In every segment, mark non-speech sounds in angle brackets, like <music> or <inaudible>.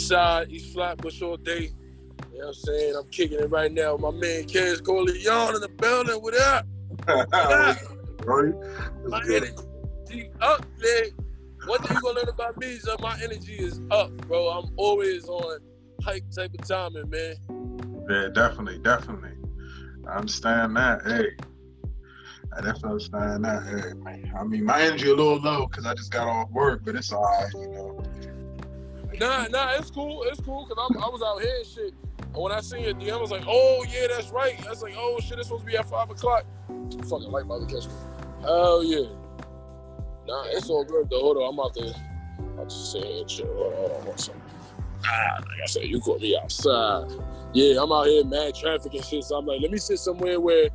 East Side, East Flatbush all day. You know what I'm saying? I'm kicking it right now. My man Kez Corleone in the building. What up? What <laughs> up? My energy up, man. One thing you gonna learn about me is that my energy is up, bro. I'm always on hype type of timing, man. Yeah, definitely, definitely. I understand that. Hey, I definitely understand that. Hey, man. I mean, my energy a little low because I just got off work, but it's all right, you know. Nah, nah, it's cool. It's cool because I was out here and shit. And when I seen your DM, I was like, oh, yeah, that's right. I was like, oh, shit, it's supposed to be at 5 o'clock. Fucking light to catch me. Hell yeah. Nah, it's all good, though. Hold on, I'm out there. I'll just say and chill. Hold on, hold on, Ah, like I said, you caught me outside. Yeah, I'm out here, mad traffic and shit. So I'm like, let me sit somewhere where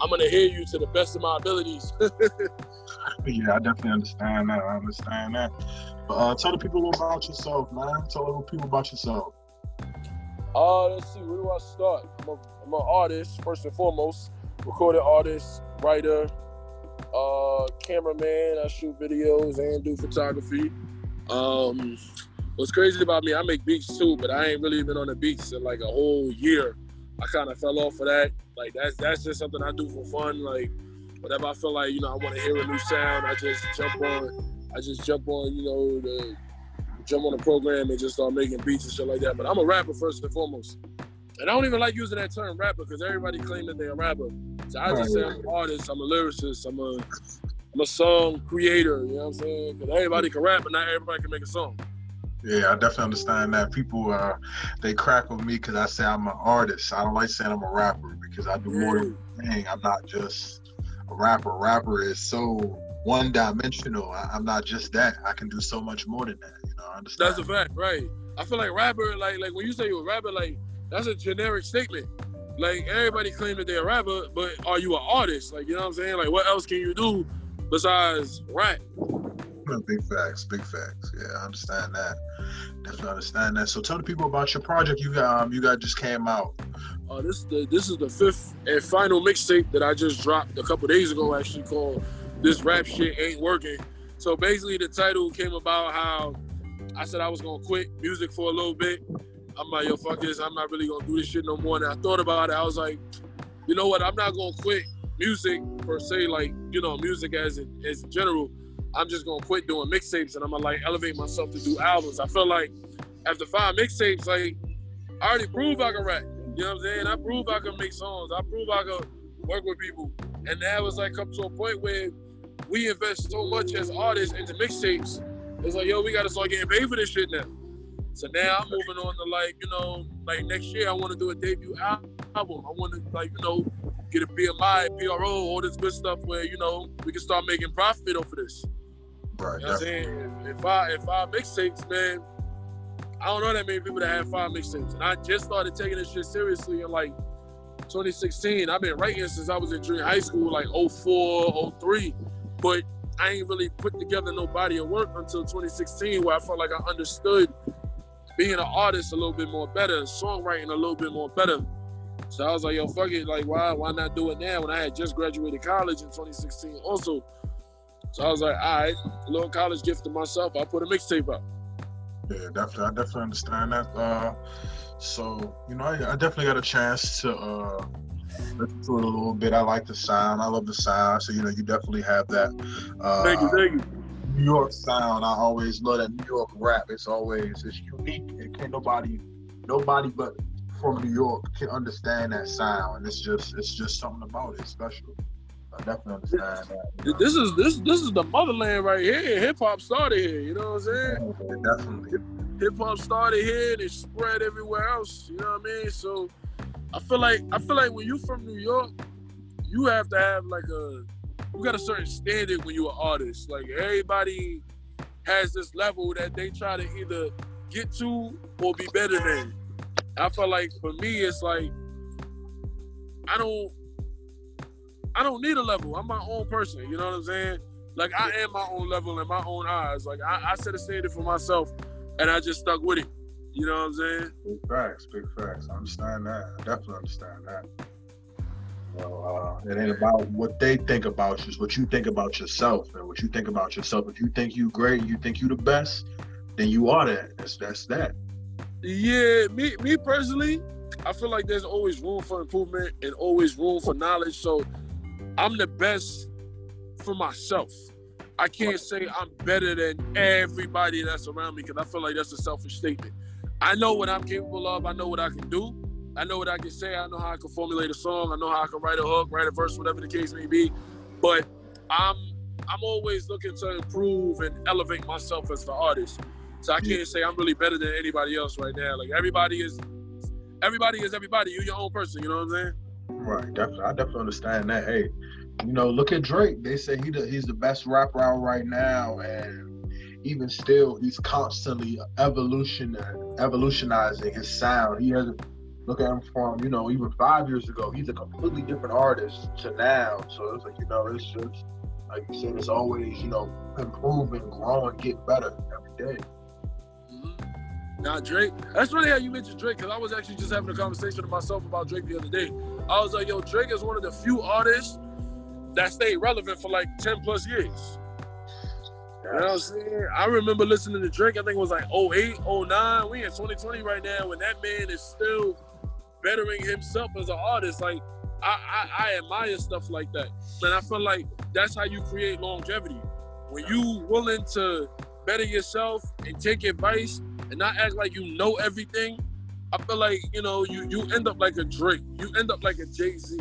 I'm gonna hear you to the best of my abilities. <laughs> yeah, I definitely understand that. I understand that. But uh, tell the people about yourself, man. Tell the people about yourself. Uh, let's see, where do I start? I'm, a, I'm an artist, first and foremost, recorded artist, writer, uh, cameraman. I shoot videos and do photography. Um, what's crazy about me, I make beats too, but I ain't really been on the beats in like a whole year. I kind of fell off of that. Like that's that's just something I do for fun. Like whatever I feel like, you know, I want to hear a new sound, I just jump on. I just jump on, you know, the jump on the program and just start making beats and shit like that. But I'm a rapper first and foremost. And I don't even like using that term rapper because everybody claims that they're a rapper. So I just say I'm an artist, I'm a lyricist, I'm a I'm a song creator, you know what I'm saying? Because everybody can rap, but not everybody can make a song. Yeah, I definitely understand that. People, uh, they crack with me because I say I'm an artist. I don't like saying I'm a rapper because I do more than thing. I'm not just rapper. Rapper is so one dimensional. I, am not just that. I can do so much more than that. You know, I understand. That's a fact, right? I feel like rapper, like like when you say you're a rapper, like that's a generic statement. Like everybody claim that they're a rapper, but are you an artist? Like you know what I'm saying? Like what else can you do besides rap? Big facts, big facts. Yeah, I understand that. Definitely understand that. So tell the people about your project. You got um, you got just came out. Uh, this the this is the fifth and final mixtape that I just dropped a couple days ago. Actually, called "This Rap Shit Ain't Working." So basically, the title came about how I said I was gonna quit music for a little bit. I'm like, yo, fuck this. I'm not really gonna do this shit no more. And I thought about it. I was like, you know what? I'm not gonna quit music per se, like you know, music as in, as general. I'm just gonna quit doing mixtapes and I'm gonna like elevate myself to do albums. I felt like after five mixtapes, like I already proved I can rap. You know what I'm saying? I proved I can make songs. I proved I can work with people. And now it's like come to a point where we invest so much as artists into mixtapes. It's like, yo, we gotta start getting paid for this shit now. So now I'm moving on to like, you know, like next year I want to do a debut album. I want to like, you know, get a BMI, PRO, all this good stuff where, you know, we can start making profit off of this. Right. You know what I'm saying? If I if I mixtapes, man, I don't know that many people that have five mixtapes. And I just started taking this shit seriously in like 2016. I've been writing since I was in junior high school, like 04, 03. But I ain't really put together no body of work until 2016 where I felt like I understood being an artist a little bit more better, songwriting a little bit more better. So I was like, yo, fuck it, like why why not do it now when I had just graduated college in 2016 also. So I was like, all right, a little college gift to myself. I put a mixtape out. Yeah, definitely. I definitely understand that. Uh, so you know, I, I, definitely got a chance to uh, listen to it a little bit. I like the sound. I love the sound. So you know, you definitely have that. Uh, thank you, thank you. New York sound. I always love that New York rap. It's always it's unique. It can't nobody, nobody but from New York can understand that sound. And it's just it's just something about it special. I definitely understand that. You know? This is this this is the motherland right here. Hip hop started here. You know what I'm saying? Yeah, definitely. Hip hop started here and it spread everywhere else. You know what I mean? So I feel like I feel like when you're from New York, you have to have like a you got a certain standard when you're an artist. Like everybody has this level that they try to either get to or be better than. I feel like for me, it's like I don't I don't need a level. I'm my own person. You know what I'm saying? Like I am my own level in my own eyes. Like I, I set a standard for myself, and I just stuck with it. You know what I'm saying? Big facts, big facts. I understand that. I definitely understand that. Well, uh, it ain't about what they think about you. It's what you think about yourself, and what you think about yourself. If you think you great, you think you the best, then you are that. That's that's that. Yeah, me me personally, I feel like there's always room for improvement and always room for knowledge. So I'm the best for myself. I can't say I'm better than everybody that's around me because I feel like that's a selfish statement. I know what I'm capable of. I know what I can do. I know what I can say. I know how I can formulate a song. I know how I can write a hook, write a verse, whatever the case may be. But I'm I'm always looking to improve and elevate myself as the artist. So I can't say I'm really better than anybody else right now. Like everybody is everybody is everybody. You're your own person, you know what I'm saying? Right, definitely. I definitely understand that. Hey, you know, look at Drake. They say he the, he's the best rapper out right now, and even still, he's constantly evolution evolutionizing his sound. He has look at him from you know even five years ago. He's a completely different artist to now. So it's like you know, it's just like you said, it's always you know improving, growing, getting better every day. Now Drake, that's funny how you mentioned Drake because I was actually just having a conversation with myself about Drake the other day. I was like, yo, Drake is one of the few artists that stayed relevant for like 10 plus years. You know what I'm saying? I remember listening to Drake, I think it was like 08, 09. We in 2020 right now, and that man is still bettering himself as an artist. Like, I, I, I admire stuff like that. And I feel like that's how you create longevity. When you willing to better yourself and take advice and not act like you know everything, I feel like, you know, you, you end up like a Drake. You end up like a Jay-Z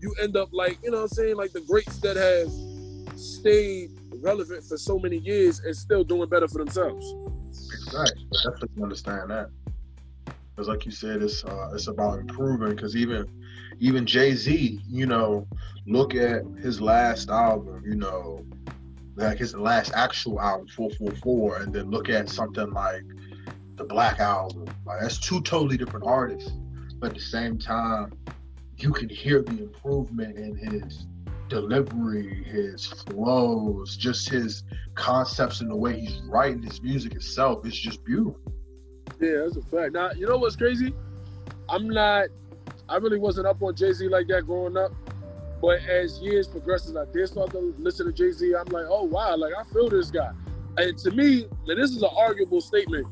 you end up like, you know what I'm saying, like the greats that have stayed relevant for so many years and still doing better for themselves. Right. I definitely understand that. Because like you said, it's uh, it's about improving. Because even even Jay Z, you know, look at his last album, you know, like his last actual album, 444, and then look at something like the Black Album. Like that's two totally different artists, but at the same time, you can hear the improvement in his delivery, his flows, just his concepts and the way he's writing his music itself. It's just beautiful. Yeah, that's a fact. Now, you know what's crazy? I'm not, I really wasn't up on Jay Z like that growing up. But as years progresses, I did start to listen to Jay Z. I'm like, oh, wow, like I feel this guy. And to me, this is an arguable statement.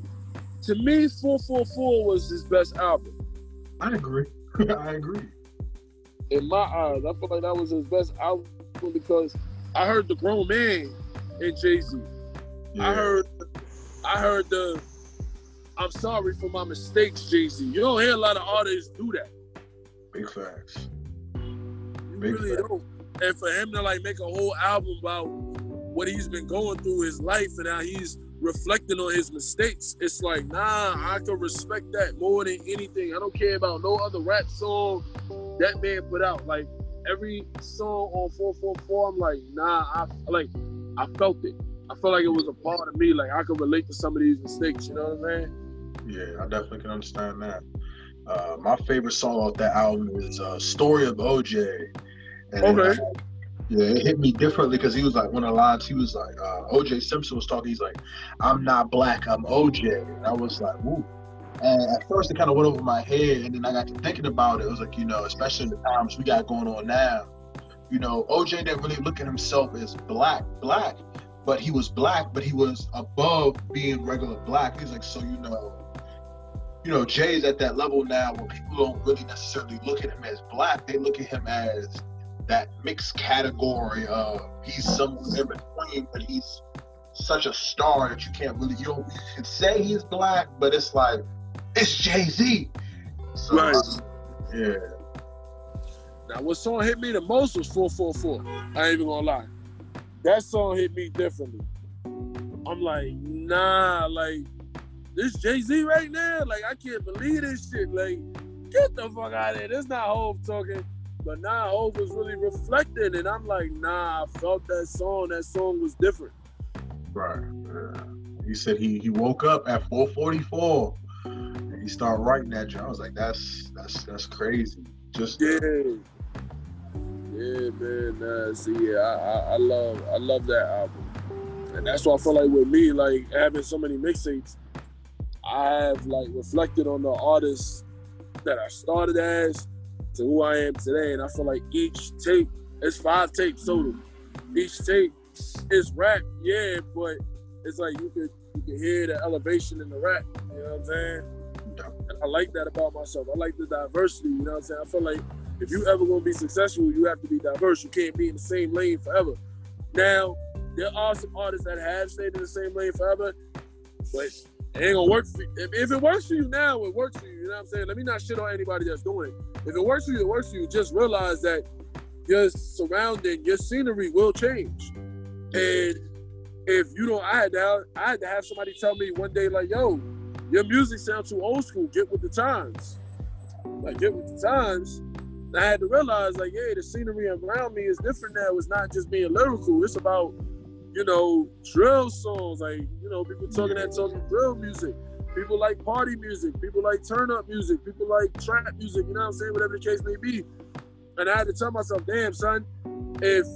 To me, 444 was his best album. I agree. <laughs> I agree in my eyes. I feel like that was his best album because I heard the grown man in Jay Z. Yeah. I heard, I heard the I'm sorry for my mistakes, Jay Z. You don't hear a lot of artists do that. Big facts. You Big really facts. don't. And for him to like make a whole album about what he's been going through his life and how he's reflecting on his mistakes, it's like, nah, I can respect that more than anything. I don't care about no other rap song that man put out. Like every song on 444, I'm like, nah, I like I felt it. I felt like it was a part of me. Like I could relate to some of these mistakes. You know what I'm saying? Yeah, I definitely can understand that. Uh, my favorite song off that album is uh, "Story of OJ." And okay. Yeah, it hit me differently because he was like one of the lines. He was like, uh, "OJ Simpson was talking. He's like, I'm not black, I'm OJ," and I was like, "Ooh." And at first, it kind of went over my head, and then I got to thinking about it. It was like, you know, especially the times we got going on now, you know, OJ didn't really look at himself as black, black, but he was black, but he was above being regular black. He's like, so you know, you know, Jay's at that level now where people don't really necessarily look at him as black; they look at him as that mixed category of he's somewhere in between, but he's such a star that you can't really you can say he's black, but it's like it's Jay Z. So, right. Uh, yeah. Now, what song hit me the most was 444. I ain't even gonna lie. That song hit me differently. I'm like, nah, like, this Jay Z right now? Like, I can't believe this shit. Like, get the fuck out of here. This not Hov talking. But nah, Hov was really reflecting. And I'm like, nah, I felt that song. That song was different. Right. Yeah. He said he, he woke up at 444 and he started writing that I was like, that's that's that's crazy. Just yeah, yeah, man. Nah, see, yeah, I, I, I love I love that album, and that's why I feel like with me, like having so many mixtapes, I have like reflected on the artists that I started as to who I am today, and I feel like each tape, it's five tapes total. Each tape is rap, yeah, but it's like you could you can hear the elevation in the rap. You know what I'm saying? I like that about myself. I like the diversity. You know what I'm saying? I feel like if you ever gonna be successful, you have to be diverse. You can't be in the same lane forever. Now, there are some artists that have stayed in the same lane forever, but it ain't gonna work for you. If, if it works for you now, it works for you. You know what I'm saying? Let me not shit on anybody that's doing it. If it works for you, it works for you. Just realize that your surrounding, your scenery will change. And if you don't, I had to have, I had to have somebody tell me one day, like, yo, your music sounds too old school. Get with the times. Like, get with the times. And I had to realize, like, yeah, the scenery around me is different now. It's not just being lyrical. It's about, you know, drill songs. Like, you know, people talking that talking drill music. People like party music. People like turn up music. People like trap music. You know what I'm saying? Whatever the case may be. And I had to tell myself, damn, son, if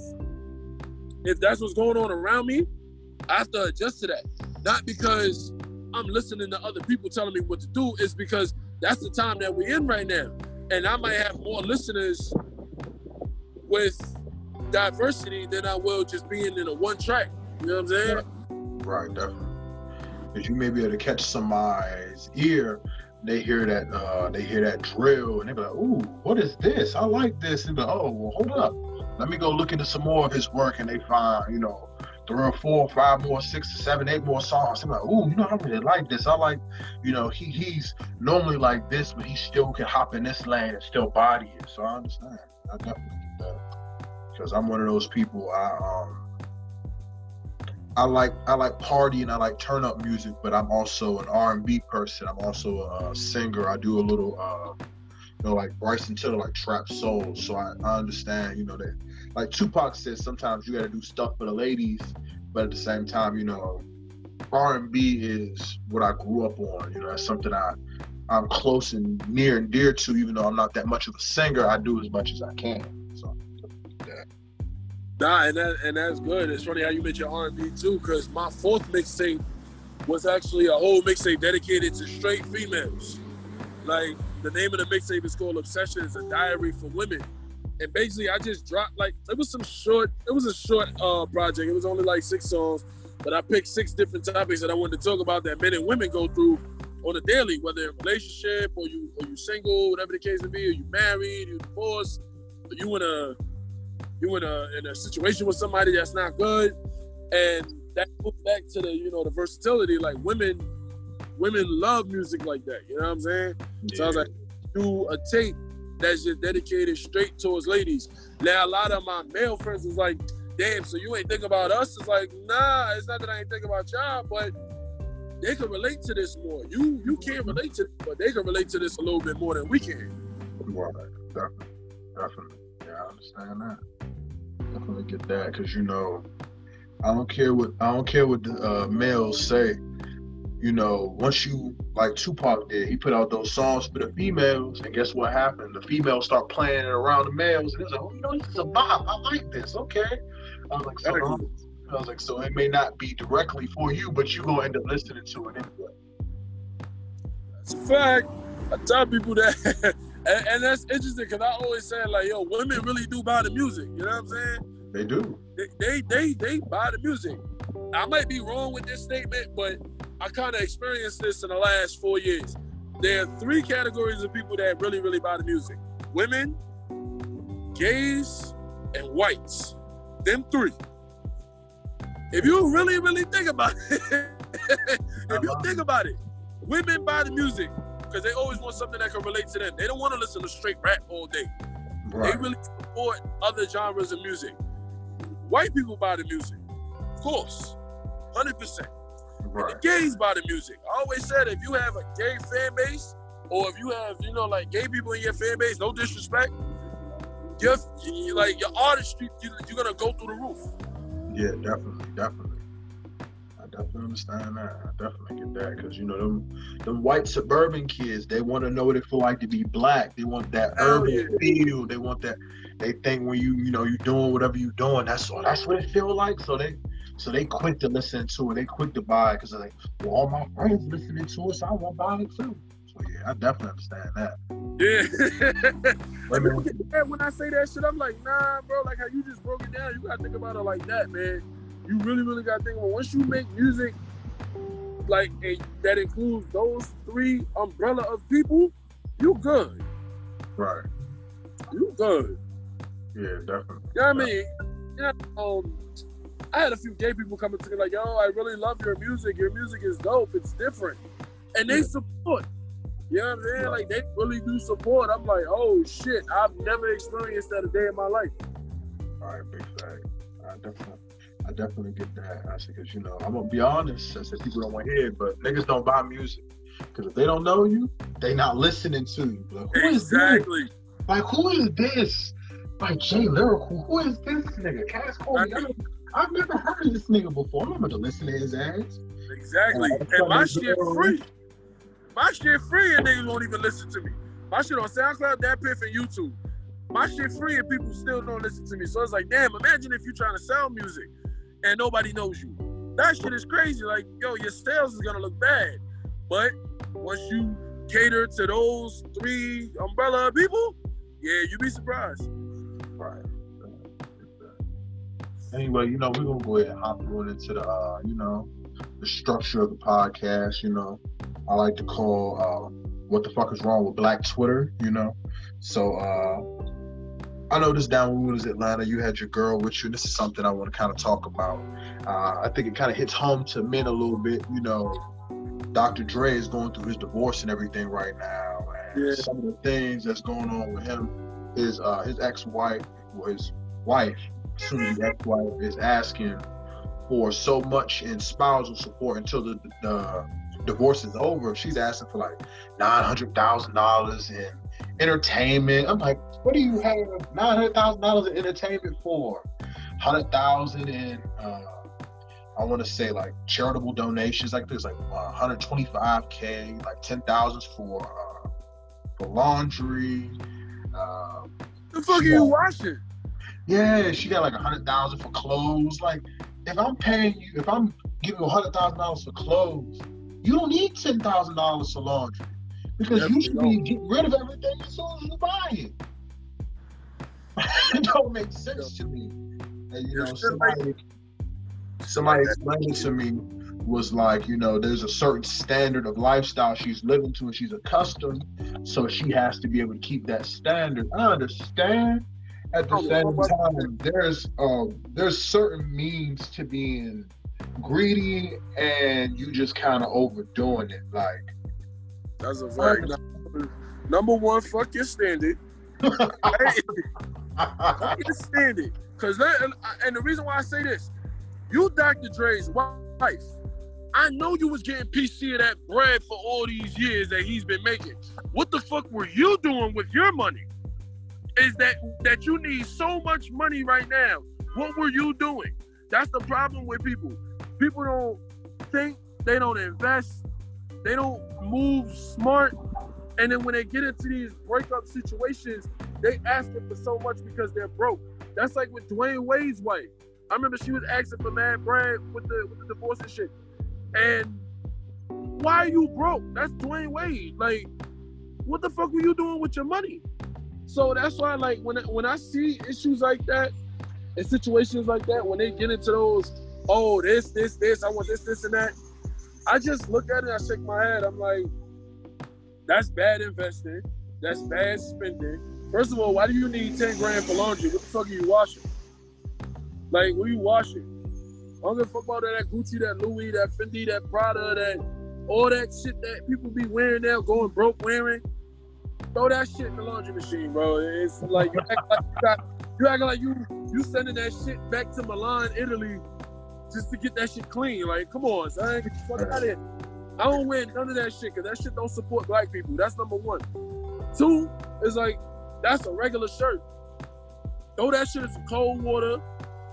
if that's what's going on around me, I have to adjust to that. Not because I'm listening to other people telling me what to do, it's because that's the time that we're in right now. And I might have more listeners with diversity than I will just being in a one track. You know what I'm saying? Right, definitely. Because you may be able to catch somebody's ear, they hear that uh they hear that drill and they be like, ooh, what is this? I like this. And be like, oh, well, hold up. Let me go look into some more of his work and they find, you know, three or four, five more, six, seven, eight more songs. I'm like, ooh, you know, I really like this. I like, you know, he he's normally like this, but he still can hop in this lane and still body it. So I understand. I definitely. Because I'm one of those people. I um I like I like party and I like turn up music, but I'm also an R&B person. I'm also a, singer. I do a little, uh, you know, like Bryson Tiller, like trap soul. So I, I understand, you know, that like Tupac says, sometimes you got to do stuff for the ladies, but at the same time, you know, R&B is what I grew up on. You know, that's something I I'm close and near and dear to, even though I'm not that much of a singer. I do as much as I can. Nah, and that and that's good. It's funny how you mentioned R&B too, because my fourth mixtape was actually a whole mixtape dedicated to straight females. Like the name of the mixtape is called Obsession. It's a diary for women. And basically, I just dropped like it was some short. It was a short uh, project. It was only like six songs, but I picked six different topics that I wanted to talk about that men and women go through on a daily, whether in relationship or you or you single, whatever the case may be, or you married, you divorced, or you in a you in a in a situation with somebody that's not good, and that goes back to the you know the versatility. Like women, women love music like that. You know what I'm saying? Yeah. So I was like, do a tape that's just dedicated straight towards ladies. Now a lot of my male friends is like, damn, so you ain't think about us? It's like, nah, it's not that I ain't think about y'all, but they can relate to this more. You you can't relate to it, but they can relate to this a little bit more than we can. Right, definitely, definitely. Yeah, I understand that definitely get that because you know, I don't care what I don't care what the uh, males say. You know, once you like Tupac did, he put out those songs for the females, and guess what happened? The females start playing it around the males, and it's like, oh, you know, this is a bop. I like this. Okay. I was like, so, I was like, so it may not be directly for you, but you gonna end up listening to it anyway. That's a fact. I tell people that <laughs> And, and that's interesting because I always say like, yo, women really do buy the music. You know what I'm saying? They do. They they they, they buy the music. I might be wrong with this statement, but I kind of experienced this in the last four years. There are three categories of people that really, really buy the music: women, gays, and whites. Them three. If you really, really think about it, <laughs> if you think about it, women buy the music, because they always want something that can relate to them. They don't want to listen to straight rap all day. Right. They really support other genres of music. White people buy the music, of course, hundred percent. Right. The gays buy the music. I always said if you have a gay fan base, or if you have you know like gay people in your fan base, no disrespect, your like your artistry, you, you're gonna go through the roof. Yeah, definitely, definitely definitely understand that. I definitely get that because you know them them white suburban kids. They want to know what it feel like to be black. They want that oh, urban yeah. feel. They want that. They think when you you know you doing whatever you doing, that's all. That's what it feel like. So they so they quick to listen to it. They quick to buy it because they're like, well, all my friends listening to it, so I want to buy it too. So yeah, I definitely understand that. Yeah. <laughs> when I say that shit, I'm like, nah, bro. Like how you just broke it down. You gotta think about it like that, man you really, really got to think about once you make music like a, that includes those three umbrella of people, you good. Right. You good. Yeah, definitely. You know what I mean? You know, um, I had a few gay people coming to me like, yo, I really love your music. Your music is dope. It's different. And they Yeah. support. You know what I'm saying? Like they really do support. I'm like, oh shit, I've never experienced that a day in my life. All right, big fact. I definitely, I definitely get that. I said, because you know, I'm gonna be honest. I said people don't want to hear it, but niggas don't buy music because if they don't know you, they not listening to you. Like, who is this? Exactly. Like, who is this? Like Jay Lyrical. Who is this nigga? Cass Cody. I don't- I've never heard of this nigga before. I'm not gonna listen to his ass. Exactly. Oh, And my shit free. My shit free and niggas won't even listen to me. My shit on SoundCloud, DatPiff, and YouTube. My shit free and people still don't listen to me. So it's like, damn, imagine if you're trying to sell music and nobody knows you. That shit is crazy. Like, yo, your sales is gonna look bad. But once you cater to those three umbrella people, yeah, you be surprised. Right. Anyway, you know, we're gonna go ahead and hop on into the uh, you know, the structure of the podcast, you know. I like to call uh what the fuck is wrong with black Twitter, you know. So uh I noticed down when we was Atlanta, you had your girl with you. This is something I want to kind of talk about. Uh, I think it kind of hits home to men a little bit. You know, Dr. Dre is going through his divorce and everything right now, and Yeah. some of the things that's going on with him, his uh, his ex-wife, or his wife, soon be ex-wife, is asking for so much in spousal support until the, the divorce is over. She's asking for like nine hundred thousand dollars in entertainment. I'm like, what do you have nine hundred thousand dollars in entertainment for? Hundred thousand in, uh, I want to say like charitable donations. Like there's like uh, 125k, like ten thousand for uh, for laundry. Uh, The fuck are you watching? yeah, she got like a hundred thousand for clothes. Like, if I'm paying you, if I'm giving you a hundred thousand dollars for clothes, you don't need ten thousand dollars for laundry because you should be getting rid of everything as soon as you buy it. <laughs> it don't make sense to me. And you know, somebody, somebody explained to me was like, you know, there's a certain standard of lifestyle she's living to and she's accustomed, so she has to be able to keep that standard. I understand. At the Oh, same time, there's um there's certain means to being greedy and you just kind of overdoing it. Like, That's a fact. Number one, fuck your standard. Fuck your standard. Cause that, and, and the reason why I say this, you Dr. Dre's wife. I know you was getting PC of that bread for all these years that he's been making. What the fuck were you doing with your money? Is that that you need so much money right now? What were you doing? That's the problem with people. People don't think, they don't invest, they don't move smart, and then when they get into these breakup situations, they asking for so much because they're broke. That's like with Dwyane Wade's wife. I remember she was asking for mad bread with the with the divorce and shit. And why are you broke? That's Dwyane Wade. Like, what the fuck were you doing with your money? So that's why, like, when when I see issues like that and situations like that, when they get into those, oh, this, this, this, I want this, this, and that, I just look at it, I shake my head. I'm like, that's bad investing. That's bad spending. First of all, why do you need 10 grand for laundry? What the fuck are you washing? Like, what are you washing? I don't give a fuck about that Gucci, that Louis, that Fendi, that Prada, that all that shit that people be wearing now, going broke wearing. Throw that shit in the laundry machine, bro. It's like you act like you, got, you acting like you you sending that shit back to Milan, Italy, just to get that shit clean. Like, come on, son, get the fuck out of here. I don't wear none of that shit because that shit don't support black people. That's number one. Two is like that's a regular shirt. Throw that shit in some cold water.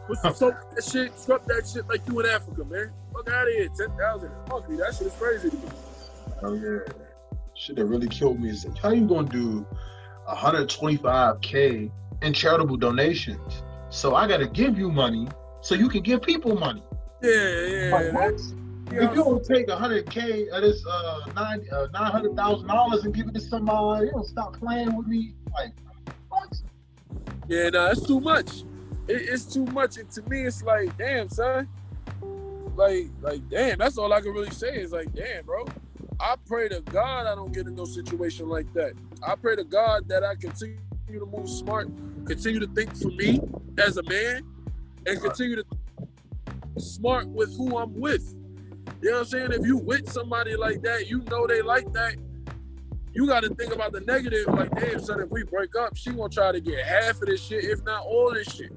Put some soap that shit. Scrub that shit like you in Africa, man. Fuck out of here. Ten thousand. Fuck me. That shit is crazy to me. oh yeah, shit that really killed me is how you gonna do 125k in charitable donations? So I gotta give you money so you can give people money. Yeah, yeah. Like, what? that- If you don't take 100k of this uh, nine uh, nine hundred thousand dollars and give it to somebody, you don't stop playing with me. Like, what? Yeah, no, it's too much. It, it's too much. And to me, it's like, damn, son. like, like, damn. That's all I can really say is like, damn, bro. I pray to God I don't get in no situation like that. I pray to God that I continue to move smart, continue to think for me as a man, and continue to smart with who I'm with. You know what I'm saying? If you with somebody like that, you know they like that. You got to think about the negative. Like, damn, son, if we break up, she gonna try to get half of this shit, if not all this shit.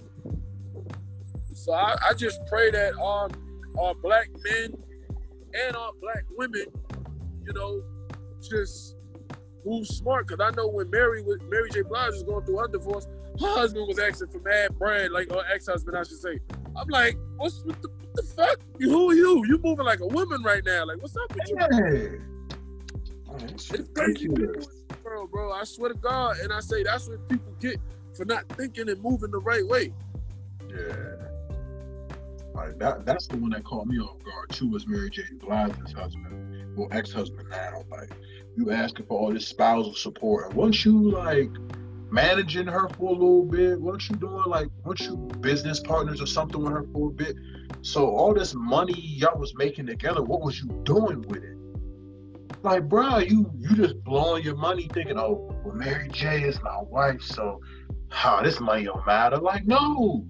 So I, I just pray that our our black men and our black women, you know, just move smart. Cause I know when Mary was Mary J. Blige was going through her divorce, her husband was asking for mad bread, like her ex-husband, I should say. I'm like, what's what the, what the fuck? Who are you? You moving like a woman right now? Like, what's up with you? Hey. It's crazy, bro, bro. I swear to God, and I say that's what people get for not thinking and moving the right way. Yeah. Like that that's the one that caught me off guard too was Mary J. Blige's husband. Well ex-husband now. Like you asking for all this spousal support. And once you like managing her for a little bit, once you doing like once you business partners or something with her for a bit. So all this money y'all was making together, what was you doing with it? Like, bro, you you just blowing your money thinking, oh, well, Mary J is my wife, so how oh, this money don't matter. Like, no.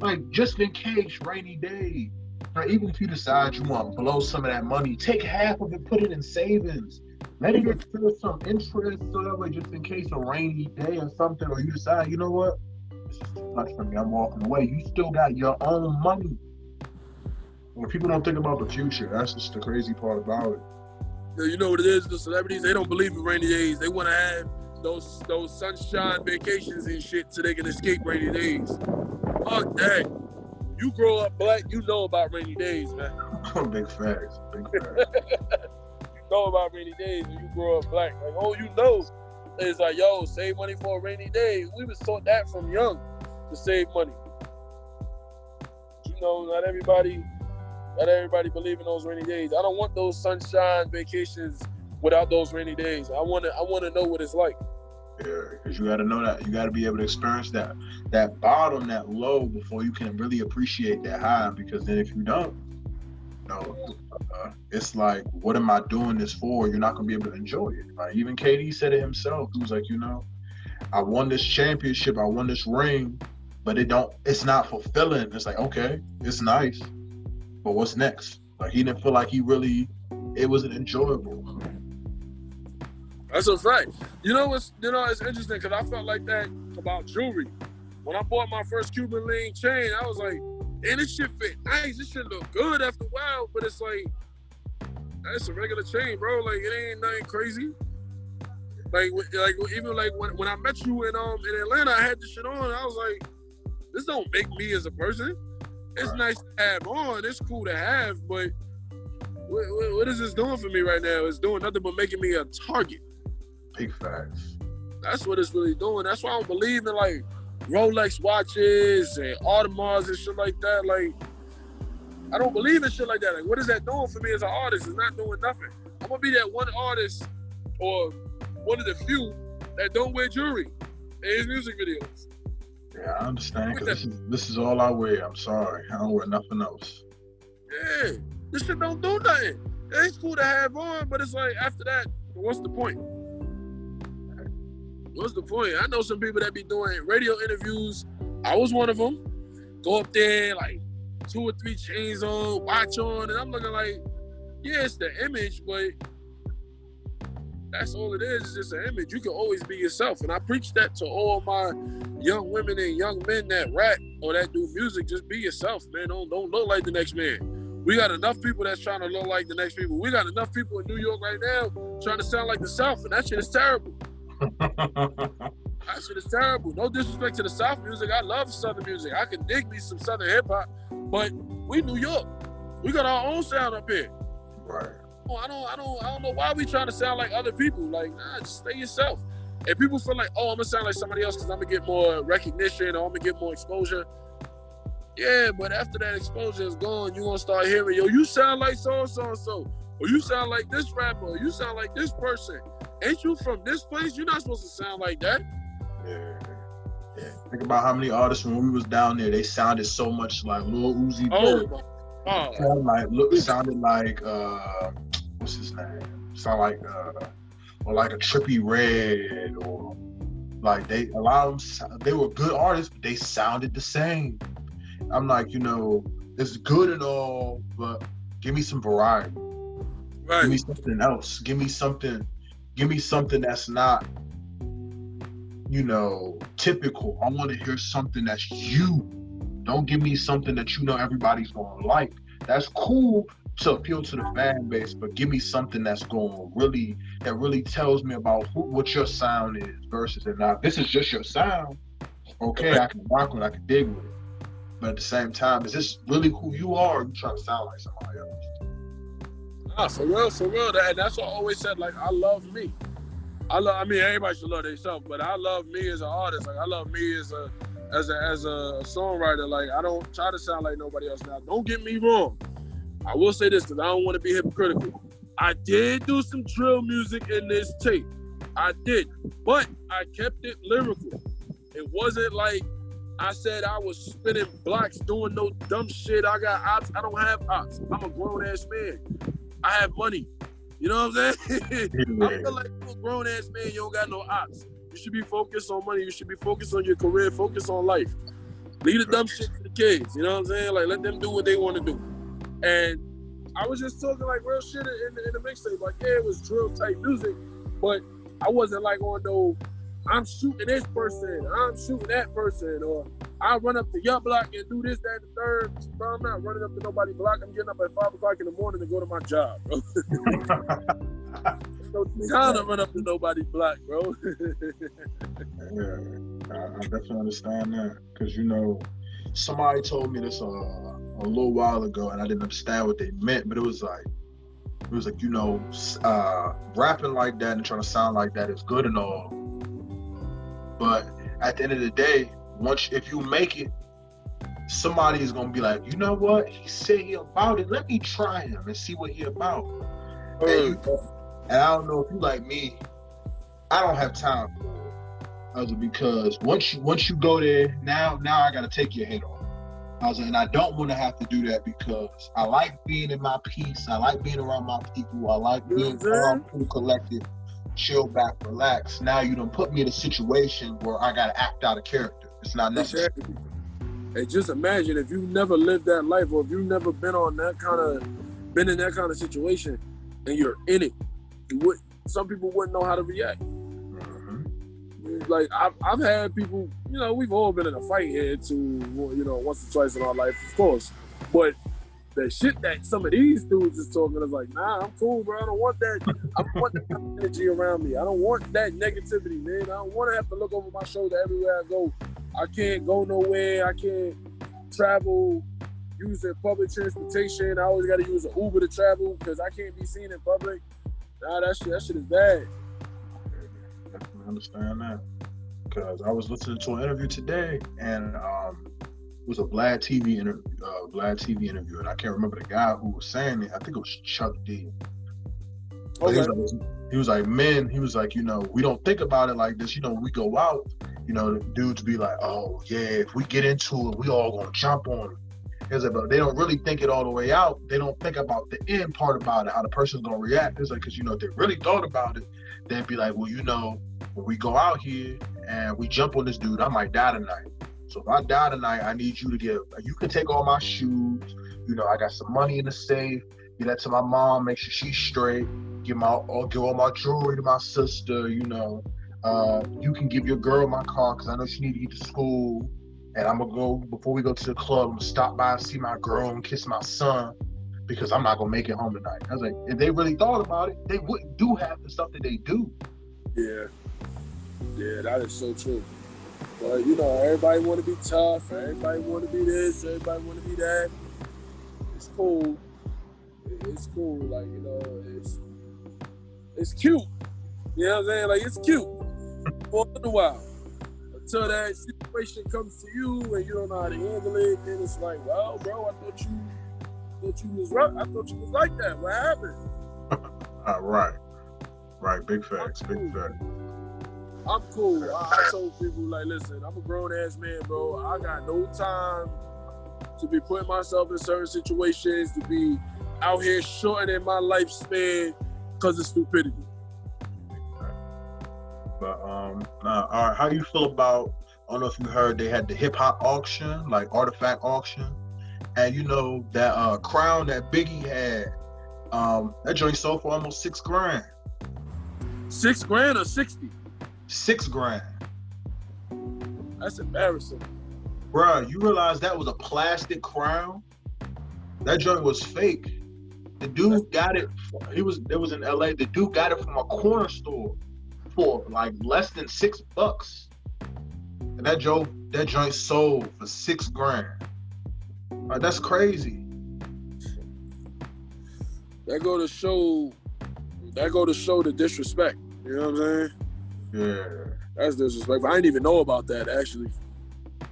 Like, just in case, rainy day. Or even if you decide you want to blow some of that money, take half of it, put it in savings. It get some interest, so just in case a rainy day or something, or you decide, you know what, this is too much for me. I'm walking away. You still got your own money. When people don't think about the future, that's just the crazy part about it. You know what it is? The celebrities they don't believe in rainy days. They want to have those those sunshine vacations and shit so they can escape rainy days. Fuck that. You grow up black, you know about rainy days, man. <laughs> Big facts. Big facts. <laughs> know about rainy days when you grow up black. Like, oh, you know, it's like, yo, save money for a rainy day. We was taught that from young to save money. You know, not everybody not everybody believe in those rainy days. I don't want those sunshine vacations without those rainy days. I want to. I want to know what it's like. Yeah, because you got to know that you got to be able to experience that that bottom, that low, before you can really appreciate that high. Because then, if you don't, know, uh, it's like, what am I doing this for? You're not gonna be able to enjoy it. Like even KD said it himself. He was like, you know, I won this championship, I won this ring, but it don't. It's not fulfilling. It's like, okay, it's nice but what's next? Like he didn't feel like he really it wasn't enjoyable. That's a fact. You know what's you know it's interesting because I felt like that about jewelry. When I bought my first Cuban link chain, I was like, and this shit fit nice. This shit look good after a while, but it's like that's a regular chain, bro. Like it ain't nothing crazy. Like, like even like when, when I met you in um in Atlanta, I had this shit on. I was like, this don't make me as a person it's right. nice to have on. It's cool to have, but what, what, what is this doing for me right now? It's doing nothing but making me a target. Big facts. That's what it's really doing. That's why I don't believe in like Rolex watches and Audemars and shit like that. Like, I don't believe in shit like that. Like, what is that doing for me as an artist? It's not doing nothing. I'm gonna be that one artist or one of the few that don't wear jewelry in his music videos. Yeah, I understand. Cause this is this is all I wear. I'm sorry, I don't wear nothing else. Yeah, this shit don't do nothing. It's cool to have on, but it's like after that, what's the point? What's the point? I know some people that be doing radio interviews. I was one of them. Go up there like two or three chains on, watch on, and I'm looking like, yeah, it's the image, but that's all it is. It's just an image. You can always be yourself, and I preach that to all my young women and young men that rap or that do music. Just be yourself, man. Don't don't look like the next man. We got enough people that's trying to look like the next people. We got enough people in New York right now trying to sound like the South, and that shit is terrible. That shit is terrible. No disrespect to the South music. I love Southern music. I can dig me some Southern hip hop, but we New York. We got our own sound up here. Right. Oh, I don't, I don't, I don't know why we trying to sound like other people. Like, nah, just stay yourself. And people feel like, oh, I'm gonna sound like somebody else because I'm gonna get more recognition or I'm gonna get more exposure. Yeah, but after that exposure is gone, you gonna start hearing, yo, you sound like so and so and so, or you sound like this rapper, or you sound like this person. Ain't you from this place? You're not supposed to sound like that. Yeah. Yeah. Think about how many artists when we was down there, they sounded so much like Lil Uzi Vert. Oh, Oh. Like look sounded like uh what's his name? Sound like uh or like a Trippie Redd, or like they a lot of them they were good artists, but they sounded the same. I'm like, you know, it's good and all, but give me some variety. Right. Give me something else. Give me something. Give me something that's not, you know, typical. I want to hear something that's you. Don't give me something that you know everybody's gonna like. That's cool to appeal to the fan base, but give me something that's going really that really tells me about who, what your sound is versus and not. This is just your sound. Okay, I can rock with, it, I can dig with it. But at the same time, is this really who you are? Or you trying to sound like somebody else? Ah, for real, for real. And that's what I always said. Like, I love me. I love. I mean, everybody should love themselves, but I love me as an artist. Like, I love me as a as a as a songwriter. Like, I don't try to sound like nobody else. Now, don't get me wrong. I will say this because I don't want to be hypocritical. I did do some drill music in this tape. I did, but I kept it lyrical. It wasn't like I said I was spinning blocks doing no dumb shit. I got ops. I don't have ops. I'm a grown ass man. I have money. You know what I'm saying? <laughs> I feel like you a grown ass man, you don't got no ops. You should be focused on money. You should be focused on your career, focus on life. Leave the dumb shit to the kids. You know what I'm saying? Like let them do what they want to do. And I was just talking like real shit in, in the mixtape. Like, yeah, it was drill type music, but I wasn't like on no I'm shooting this person, I'm shooting that person, or I run up to your block and do this, that, and the third. Bro, I'm not running up to nobody block. I'm getting up at five o'clock in the morning to go to my job, bro. <laughs> no time to run up to nobody block, bro. yeah, I, I, definitely understand that because you know, somebody told me this uh, a little while ago, and I didn't understand what they meant, but it was like. It was like, you know, uh, rapping like that and trying to sound like that is good and all, but at the end of the day, once if you make it, somebody is gonna be like, you know what? He said he about it. Let me try him and see what he about. And, you, and I don't know if you like me, I don't have time for it. because once you once you go there, now now I gotta take your head off. I was and I don't want to have to do that because I like being in my peace. I like being around my people. I like being calm, cool, collected chill back, relax. Now you don't put me in a situation where I gotta act out of character. It's not necessary. And just imagine if you never lived that life or if you've never been on that kind of been in that kind of situation and you're in it, you would some people wouldn't know how to react. Mm-hmm. Like I've, I've had people, you know, we've all been in a fight here to you know, once or twice in our life, of course. But the shit that some of these dudes is talking is like, nah, I'm cool, bro. I don't want that. I don't want that <laughs> energy around me. I don't want that negativity, man. I don't want to have to look over my shoulder everywhere I go. I can't go nowhere. I can't travel using public transportation. I always got to use an Uber to travel because I can't be seen in public. Nah, that shit, that shit is bad. I understand that because I was listening to an interview today, and um, was a Vlad TV interview, uh, Vlad TV interview, and I can't remember the guy who was saying it. I think it was Chuck D. Okay. He was, like, he was like, men, he was like, you know, we don't think about it like this. You know, we go out, you know, dudes be like, oh yeah, if we get into it, we all gonna jump on it. It's like, but they don't really think it all the way out. They don't think about the end part about it, how the person's gonna react. It's like, cause you know, if they really thought about it, they'd be like, well, you know, when we go out here and we jump on this dude, I might die tonight. So if I die tonight, I need you to give. You can take all my shoes. You know, I got some money in the safe. Give that to my mom. Make sure she's straight. Give my, or give all my jewelry to my sister. You know, uh, you can give your girl my car because I know she need to get to school. And I'm gonna go before we go to the club. I'm gonna stop by and see my girl and kiss my son because I'm not gonna make it home tonight. I was like, if they really thought about it, they wouldn't do half the stuff that they do. Yeah, yeah, that is so true. But you know, everybody want to be tough. Everybody want to be this. Everybody want to be that. It's cool. It's cool. Like you know, it's it's cute. You know what I'm saying? Like it's cute for a little while. Until that situation comes to you and you don't know how to handle it, then it's like, well, bro, I thought you thought you was right. I thought you was like that. What happened? <laughs> uh, right. Right. Big facts. Big facts. I'm cool. I, I, told people like, listen, I'm a grown ass man, bro. I got no time to be putting myself in certain situations, to be out here shortening my lifespan because of stupidity. But um, all right, how do you feel about? I don't know if you heard they had the hip hop auction, like artifact auction, and you know that uh crown that Biggie had, um, that joint sold for almost six grand. Six grand or sixty? Six grand. That's embarrassing. Bruh, you realize that was a plastic crown? That joint was fake. The dude got it. He was it was in LA. The dude got it from a corner store for like less than six bucks. And that joint that joint sold for six grand. That's crazy. That go to show that go to show the disrespect. You know what I'm saying? Yeah. That's disrespectful. I didn't even know about that actually.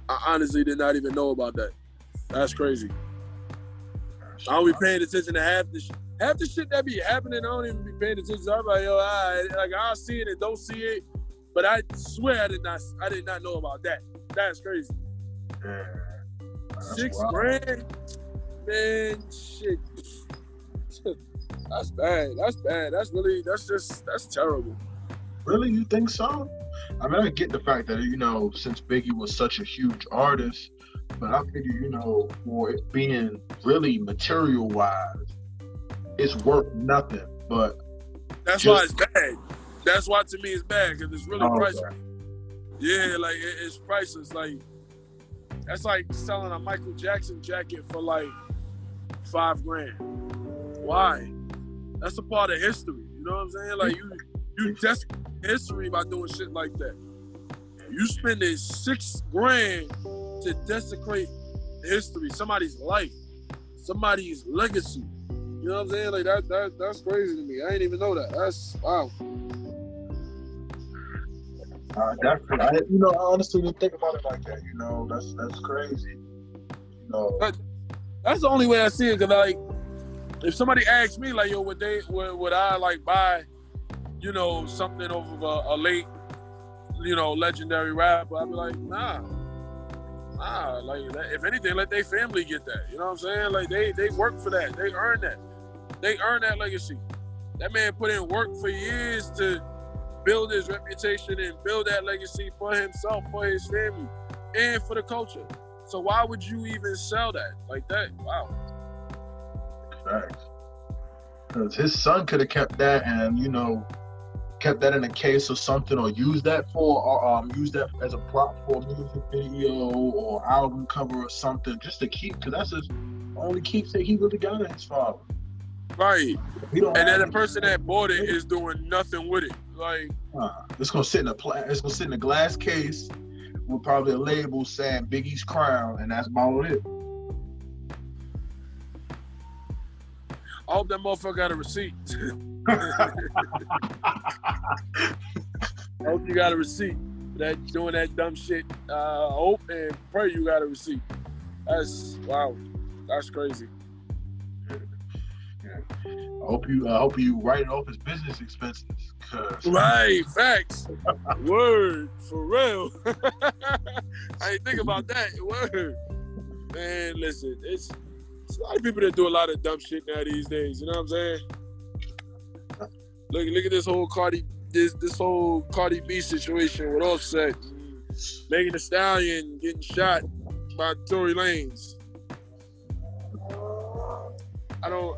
I honestly did not even know about that. That's crazy. I don't be paying attention to half the sh- half the shit that be happening. I don't even be paying attention. I'm like, yo, I, like I'll see it and don't see it, but I swear I did not. I did not know about that. That's crazy. Yeah. That's Six wild. grand, man. Shit. <laughs> That's bad. That's bad. That's really. That's just. That's terrible. Really, you think so? I mean, I get the fact that you know, since Biggie was such a huge artist, but I figure you know, for it being really material wise, it's worth nothing. But That's Just- why it's bad. That's why to me it's bad because it's really Oh, priceless. Yeah, like it- it's priceless. Like that's like selling a Michael Jackson jacket for like five grand. Why? That's a part of history. You know what I'm saying? Like you, you desecrate history by doing shit like that. You spending six grand to desecrate history, somebody's life, somebody's legacy. You know what I'm saying? Like that, that that's crazy to me. I didn't even know that. That's wow. uh, that's I, you know, I honestly didn't think about it like that. You know, that's that's crazy. You know, That's the only way I see it. Cause like, if somebody asks me, like, yo, would they, would, would I like buy, you know, something over a, a late, you know, legendary rapper? I'd be like, nah, nah. Like, if anything, let their family get that. You know what I'm saying? Like, they they work for that. They earn that. They earn that legacy. That man put in work for years to build his reputation and build that legacy for himself, for his family, and for the culture. So why would you even sell that like that? Wow. Facts. Because his son could have kept that and, you know, kept that in a case or something or used that for, or um, use that as a prop for a music video or album cover or something just to keep, because that's his only keepsake he really got of his father. Right. And then the person that bought it is doing nothing with it. Like, Uh, it's gonna sit in a pla- it's gonna sit in a glass case with probably a label saying Biggie's crown, and that's about it. I hope that motherfucker got a receipt. <laughs> I hope you got a receipt for that doing that dumb shit. Uh, I hope and pray you got a receipt. That's wow. That's crazy. I hope you I hope you write it off as business expenses. Right, facts. <laughs> Word, for real. <laughs> I ain't think about that. Word. Man, listen, it's, it's a lot of people that do a lot of dumb shit now these days. You know what I'm saying? Look, look at this whole Cardi, this this whole Cardi B situation with Offset, Megan Thee Stallion getting shot by Tory Lanez. I don't,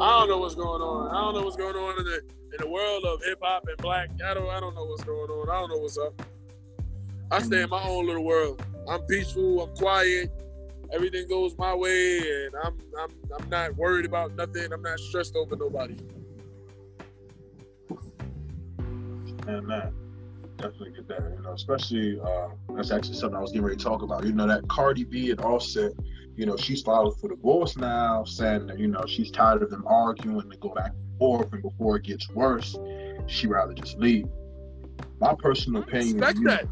I don't know what's going on. I don't know what's going on in the in the world of hip hop and black. I don't, I don't know what's going on. I don't know what's up. I stay in my own little world. I'm peaceful. I'm quiet. Everything goes my way, and I'm, I'm, I'm not worried about nothing. I'm not stressed over nobody. And that definitely get that. You know, especially uh, that's actually something I was getting ready to talk about. You know, that Cardi B and Offset. You know, she's filed for divorce now, saying that you know she's tired of them arguing and go back and forth, and before it gets worse, she rather just leave. My personal opinion. Respect you know, that.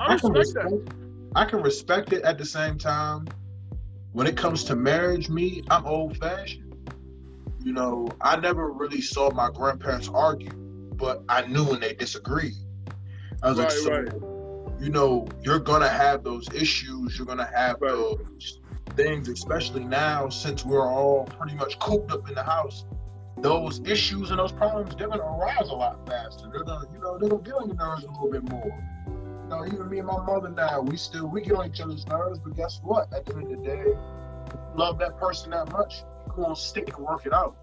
I I can respect that. I can respect it at the same time. When it comes to marriage, me, I'm old fashioned. You know, I never really saw my grandparents argue, but I knew when they disagreed. I was like, so, right. you know, you're gonna have those issues. You're gonna have Right. those things, especially now since we're all pretty much cooped up in the house, those issues and those problems they're gonna arise a lot faster. They're gonna, you know, they're gonna get on your nerves a little bit more. You know, even me and my mother now, we still we get on each other's nerves, but guess what? At the end of the day, love that person that much, you gonna stick and work it out.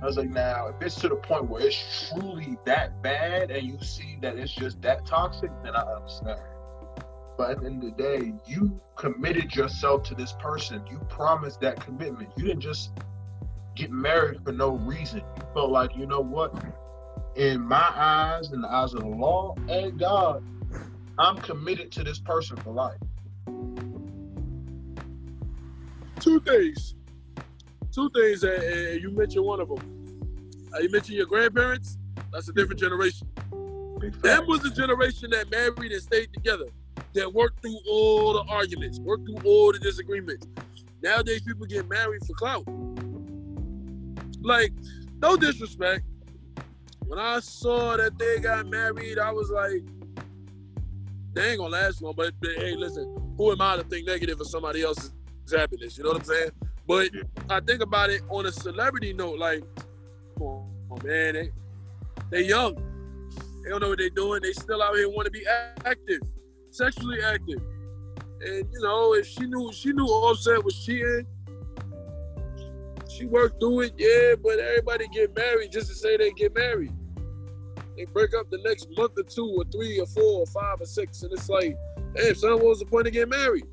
I was like, now, if it's to the point where it's truly that bad and you see that it's just that toxic, then I understand. But at the end of the day, you committed yourself to this person. You promised that commitment. You didn't just get married for no reason. You felt like, you know what? In my eyes, in the eyes of the law and God, I'm committed to this person for life. Two things. Two things, and eh, eh, you mentioned one of them. Uh, you mentioned your grandparents. That's a different generation. That was the generation that married and stayed together that worked through all the arguments, worked through all the disagreements. Nowadays, people get married for clout. Like, no disrespect. When I saw that they got married, I was like, they ain't gonna last long. But, but hey, listen, who am I to think negative of somebody else's happiness? You know what I'm saying? But I think about it on a celebrity note, like, come on, man, they they young. They don't know what they're doing. They still out here want to be active sexually active. And you know, if she knew she knew Offset was cheating, she worked through it, yeah, but everybody get married just to say they get married. They break up the next month or two or three or four or five or six, and it's like, hey, son, what was the point of getting married?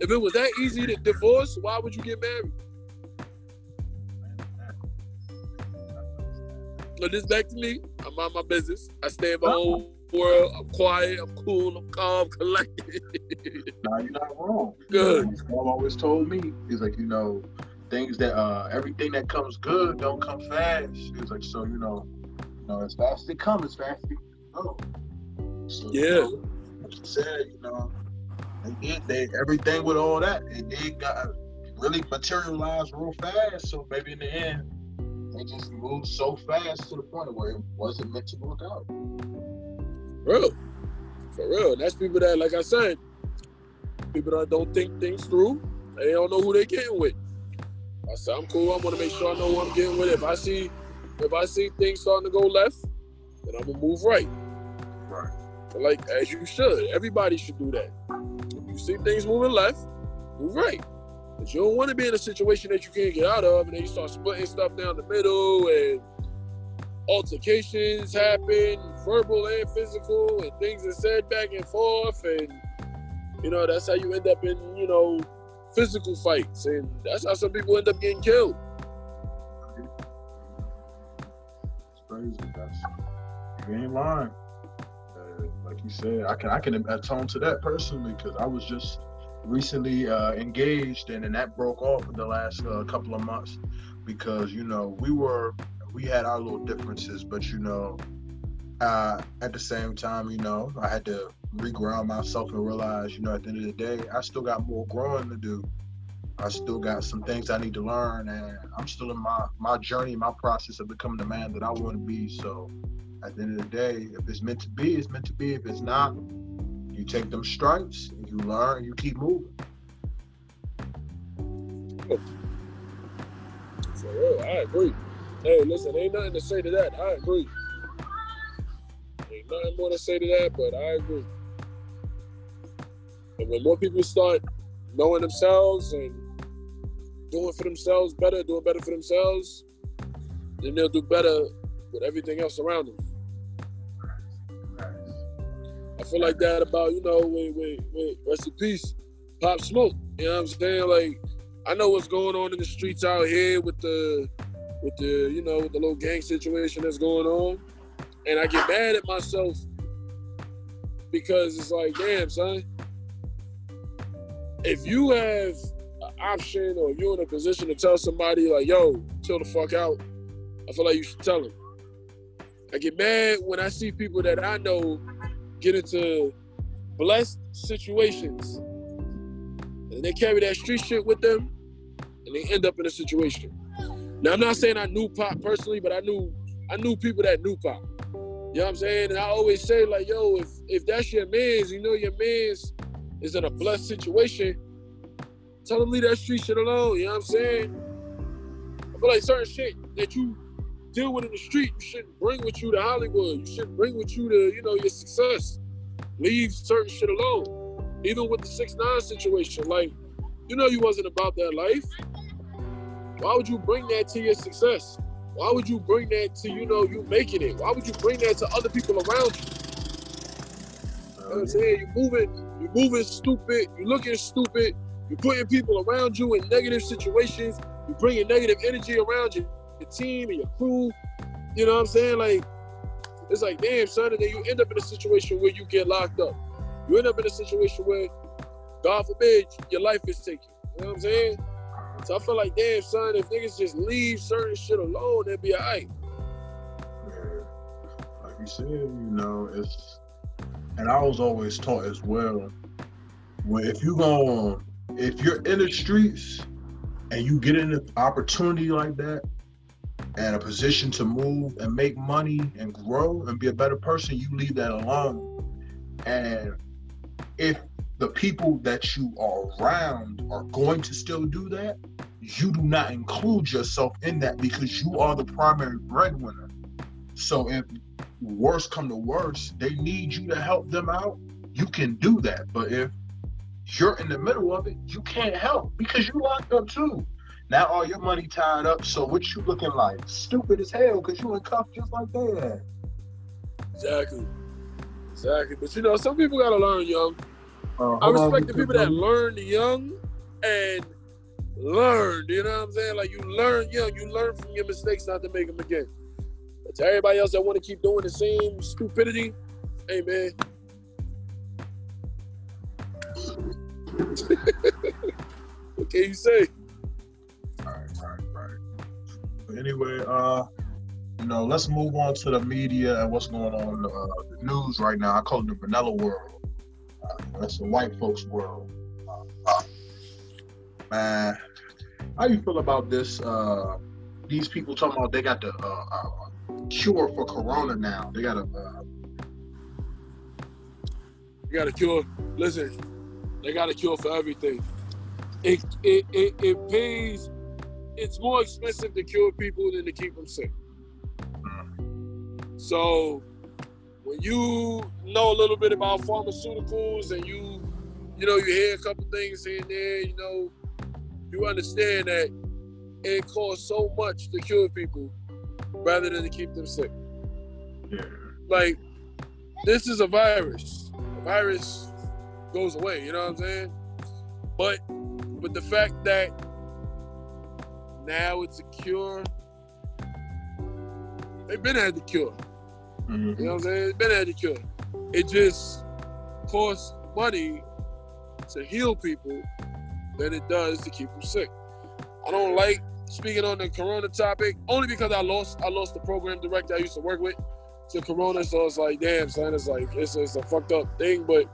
If it was that easy to divorce, why would you get married? But this back to me. I'm on my business. I stay in my own world. I'm quiet. I'm cool. I'm calm, <laughs> collected. nah, you're not wrong. Good. My mom always told me, he's like, you know, things that uh everything that comes good don't come fast. He's like, so you know, you know, as fast as it comes, as fast as it go. So, yeah. You know, like you said, you know, they did they everything with all that, it did got really materialized real fast. So maybe in the end, they just moved so fast to the point where it wasn't meant to work out. Real. For real. That's people that, like I said, people that don't think things through. They don't know who they're getting with. I said, I'm cool. I'm gonna make sure I know who I'm getting with. If I see if I see things starting to go left, then I'm gonna move right. Right. But like as you should. Everybody should do that. You see things moving left, move right. But you don't want to be in a situation that you can't get out of, and then you start splitting stuff down the middle and altercations happen, verbal and physical, and things are said back and forth, and you know that's how you end up in you know physical fights, and that's how some people end up getting killed. It's crazy. You ain't lying. Like you said, I can I can atone to that personally because I was just recently uh, engaged, and then that broke off in the last uh, couple of months because you know we were we had our little differences, but you know, uh, at the same time, you know, I had to reground myself and realize, you know, at the end of the day, I still got more growing to do. I still got some things I need to learn, and I'm still in my my journey, my process of becoming the man that I want to be. So, at the end of the day, if it's meant to be, it's meant to be. If it's not, you take them stripes, and you learn, and you keep moving. For real, I agree. Hey, listen, ain't nothing to say to that. I agree. Ain't nothing more to say to that, but I agree. And when more people start knowing themselves and doing for themselves better, doing better for themselves, then they'll do better with everything else around them. Feel like that about, you know, wait, wait, wait, rest in peace, Pop Smoke. You know what I'm saying? Like, I know what's going on in the streets out here with the with the you know with the little gang situation that's going on, and I get mad at myself because it's like, damn, son, if you have an option or you're in a position to tell somebody like, yo, chill the fuck out, I feel like you should tell them. I get mad when I see people that I know get into blessed situations and they carry that street shit with them and they end up in a situation. Now I'm not saying I knew Pop personally, but I knew I knew people that knew Pop. You know what I'm saying? And I always say like, yo, if if that's your man's, you know your man's is in a blessed situation, tell them leave that street shit alone. You know what I'm saying? I feel like certain shit that you deal with in the street, you shouldn't bring with you to Hollywood. You shouldn't bring with you to, you know, your success. Leave certain shit alone. Even with the six nine situation, like, you know, you wasn't about that life. Why would you bring that to your success? Why would you bring that to, you know, you making it? Why would you bring that to other people around you? You know what I'm saying? You moving, you moving stupid, you're looking stupid, you're putting people around you in negative situations, you're bringing negative energy around you your team and your crew. You know what I'm saying? Like, it's like, damn, son, and then you end up in a situation where you get locked up. You end up in a situation where, God forbid, your life is taken. You know what I'm saying? So I feel like, damn, son, if niggas just leave certain shit alone, they'd be alright. Yeah. Like you said, you know, it's and I was always taught as well. When if you go on, if you're in the streets and you get an opportunity like that, and a position to move and make money and grow and be a better person, you leave that alone. And if the people that you are around are going to still do that, you do not include yourself in that because you are the primary breadwinner. So if worse come to worse, they need you to help them out, you can do that. But if you're in the middle of it, you can't help because you locked up too. Now all your money tied up. So what you looking like? Stupid as hell because you in cuffs just like that. Exactly. Exactly. But you know, some people gotta learn young. Uh, I respect the people that learn young and learn. You know what I'm saying? Like you learn young, you learn from your mistakes not to make them again. But to everybody else that want to keep doing the same stupidity, hey man. <laughs> what can you say? Anyway, uh, you know, let's move on to the media and what's going on in the, uh, the news right now. I call it the vanilla world. Uh, that's the white folks world. Uh, man, how you feel about this? Uh, these people talking about they got the uh, uh, cure for corona now. They got a. you got a cure. Listen, they got a cure for everything. It it it, it pays it's more expensive to cure people than to keep them sick. So when you know a little bit about pharmaceuticals and you, you know, you hear a couple things here and there, you know, you understand that it costs so much to cure people rather than to keep them sick. Yeah. Like, this is a virus. A virus goes away, you know what I'm saying? But but the fact that now it's a cure. They've been had the cure. Mm-hmm. You know what I'm saying? They've been had the cure. It just costs money to heal people than it does to keep them sick. I don't like speaking on the corona topic only because I lost I lost the program director I used to work with to corona, so it's like damn son, it's like it's, it's a fucked up thing, but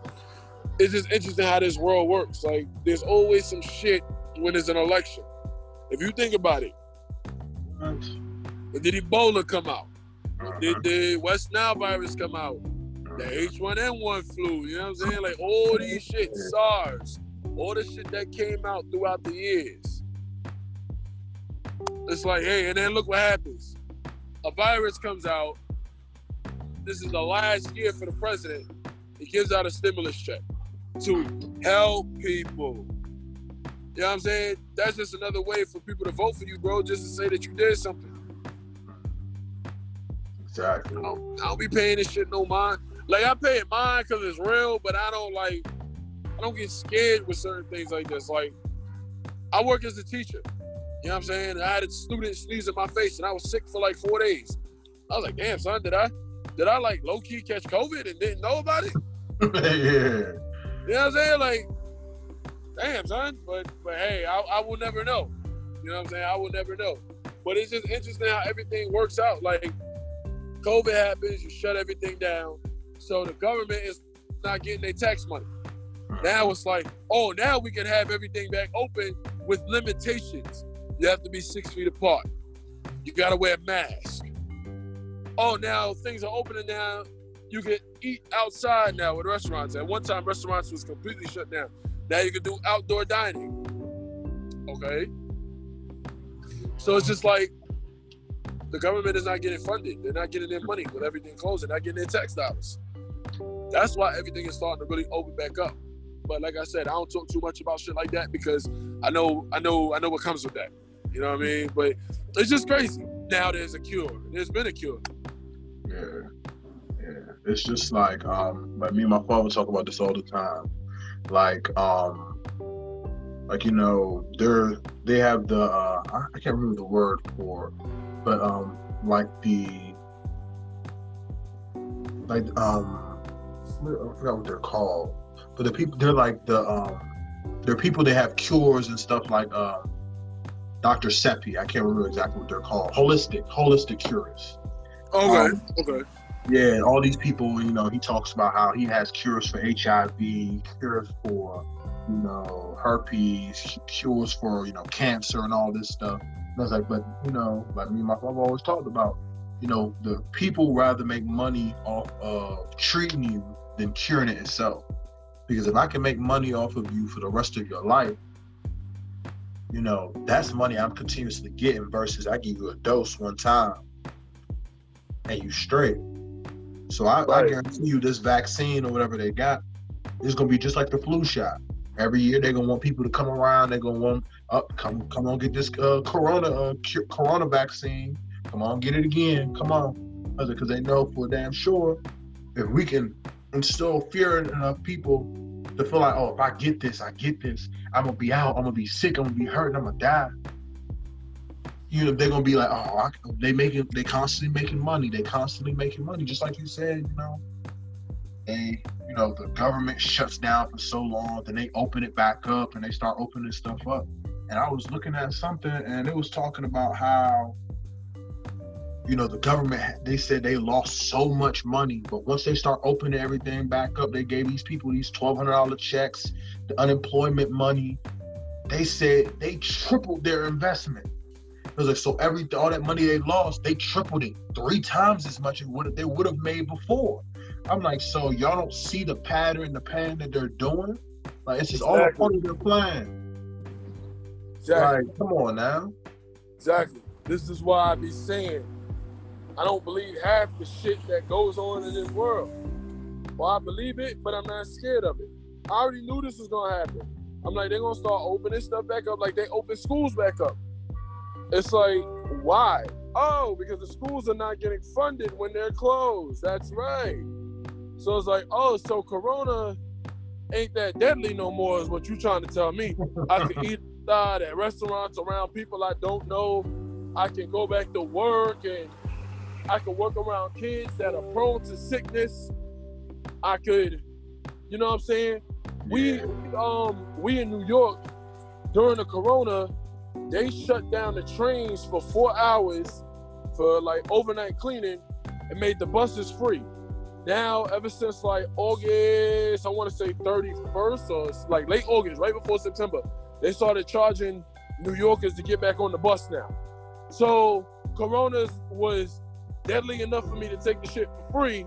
it's just interesting how this world works. Like there's always some shit when there's an election. If you think about it, when did Ebola come out? When did the West Nile virus come out? The H1N1 flu, you know what I'm saying? Like all these shit, SARS, all the shit that came out throughout the years. It's like, hey, and then look what happens. A virus comes out. This is the last year for the president. He gives out a stimulus check to help people. You know what I'm saying? That's just another way for people to vote for you, bro, just to say that you did something. Exactly. I don't, I don't be paying this shit no mind. Like I pay it mine because it's real, but I don't like I don't get scared with certain things like this. Like I work as a teacher. You know what I'm saying? I had a student sneeze in my face and I was sick for like four days. I was like, damn son, did I did I like low key catch COVID and didn't know about it? <laughs> yeah. You know what I'm saying? Like damn, son. But but hey, I, I will never know. You know what I'm saying? I will never know. But it's just interesting how everything works out. Like COVID happens, you shut everything down. So the government is not getting their tax money. Now it's like, oh, now we can have everything back open with limitations. You have to be six feet apart. You gotta wear a mask. Oh, now things are opening now. You can eat outside now with restaurants. At one time, restaurants was completely shut down. Now you can do outdoor dining. Okay. So it's just like the government is not getting funded. They're not getting their money with everything closed. They're not getting their tax dollars. That's why everything is starting to really open back up. But like I said, I don't talk too much about shit like that because I know, I know, I know what comes with that. You know what I mean? But it's just crazy. Now there's a cure. There's been a cure. Yeah, yeah. It's just like, um, like me and my father talk about this all the time. Like, um, like you know, they're they have the uh, I can't remember the word for, but um, like the like um, I forgot what they're called, but the people they're like the um, they're people that have cures and stuff like uh, Dr. Sebi. I can't remember exactly what they're called. Holistic, holistic cures. Okay. Um, okay. Yeah, all these people, you know, he talks about how he has cures for HIV, cures for, you know, herpes, cures for, you know, cancer and all this stuff. And I was like, but, you know, like me and my father always talked about, you know, the people rather make money off of treating you than curing it itself. Because if I can make money off of you for the rest of your life, you know, that's money I'm continuously getting versus I give you a dose one time and you straight. So I, right. I guarantee you this vaccine or whatever they got is gonna be just like the flu shot. Every year they're gonna want people to come around. They're gonna want up, come, come on, get this uh, corona, uh, corona vaccine. Come on, get it again. Come on, because they know for damn sure if we can instill fear in enough people to feel like, oh, if I get this, I get this, I'm gonna be out, I'm gonna be sick, I'm gonna be hurt, I'm gonna die. You know, they're gonna be like, oh, I, they making, they constantly making money, they constantly making money, just like you said, you know. They, you know, the government shuts down for so long, then they open it back up and they start opening stuff up. And I was looking at something and it was talking about how you know, the government, they said they lost so much money, but once they start opening everything back up, they gave these people these $1,200 checks, the unemployment money. They said they tripled their investment. Was like, so every all that money they lost, they tripled it three times as much as what they would have made before. I'm like, so y'all don't see the pattern, the plan that they're doing? Like, it's just exactly. all part of their plan. Exactly. Like, come on now. Exactly. This is why I be saying I don't believe half the shit that goes on in this world. Well, I believe it, but I'm not scared of it. I already knew this was gonna happen. I'm like, they're gonna start opening stuff back up like they open schools back up. It's like, why? Oh, because the schools are not getting funded when they're closed. That's right. So it's like, oh, so Corona ain't that deadly no more, is what you trying to tell me. I can eat outside at restaurants around people I don't know. I can go back to work and I can work around kids that are prone to sickness. I could, you know what I'm saying? We um we in New York during the corona, they shut down the trains for four hours for like overnight cleaning and made the buses free. Now, ever since like August, I want to say 31st or like late August, right before September, they started charging New Yorkers to get back on the bus now. So Corona's was deadly enough for me to take the shit for free.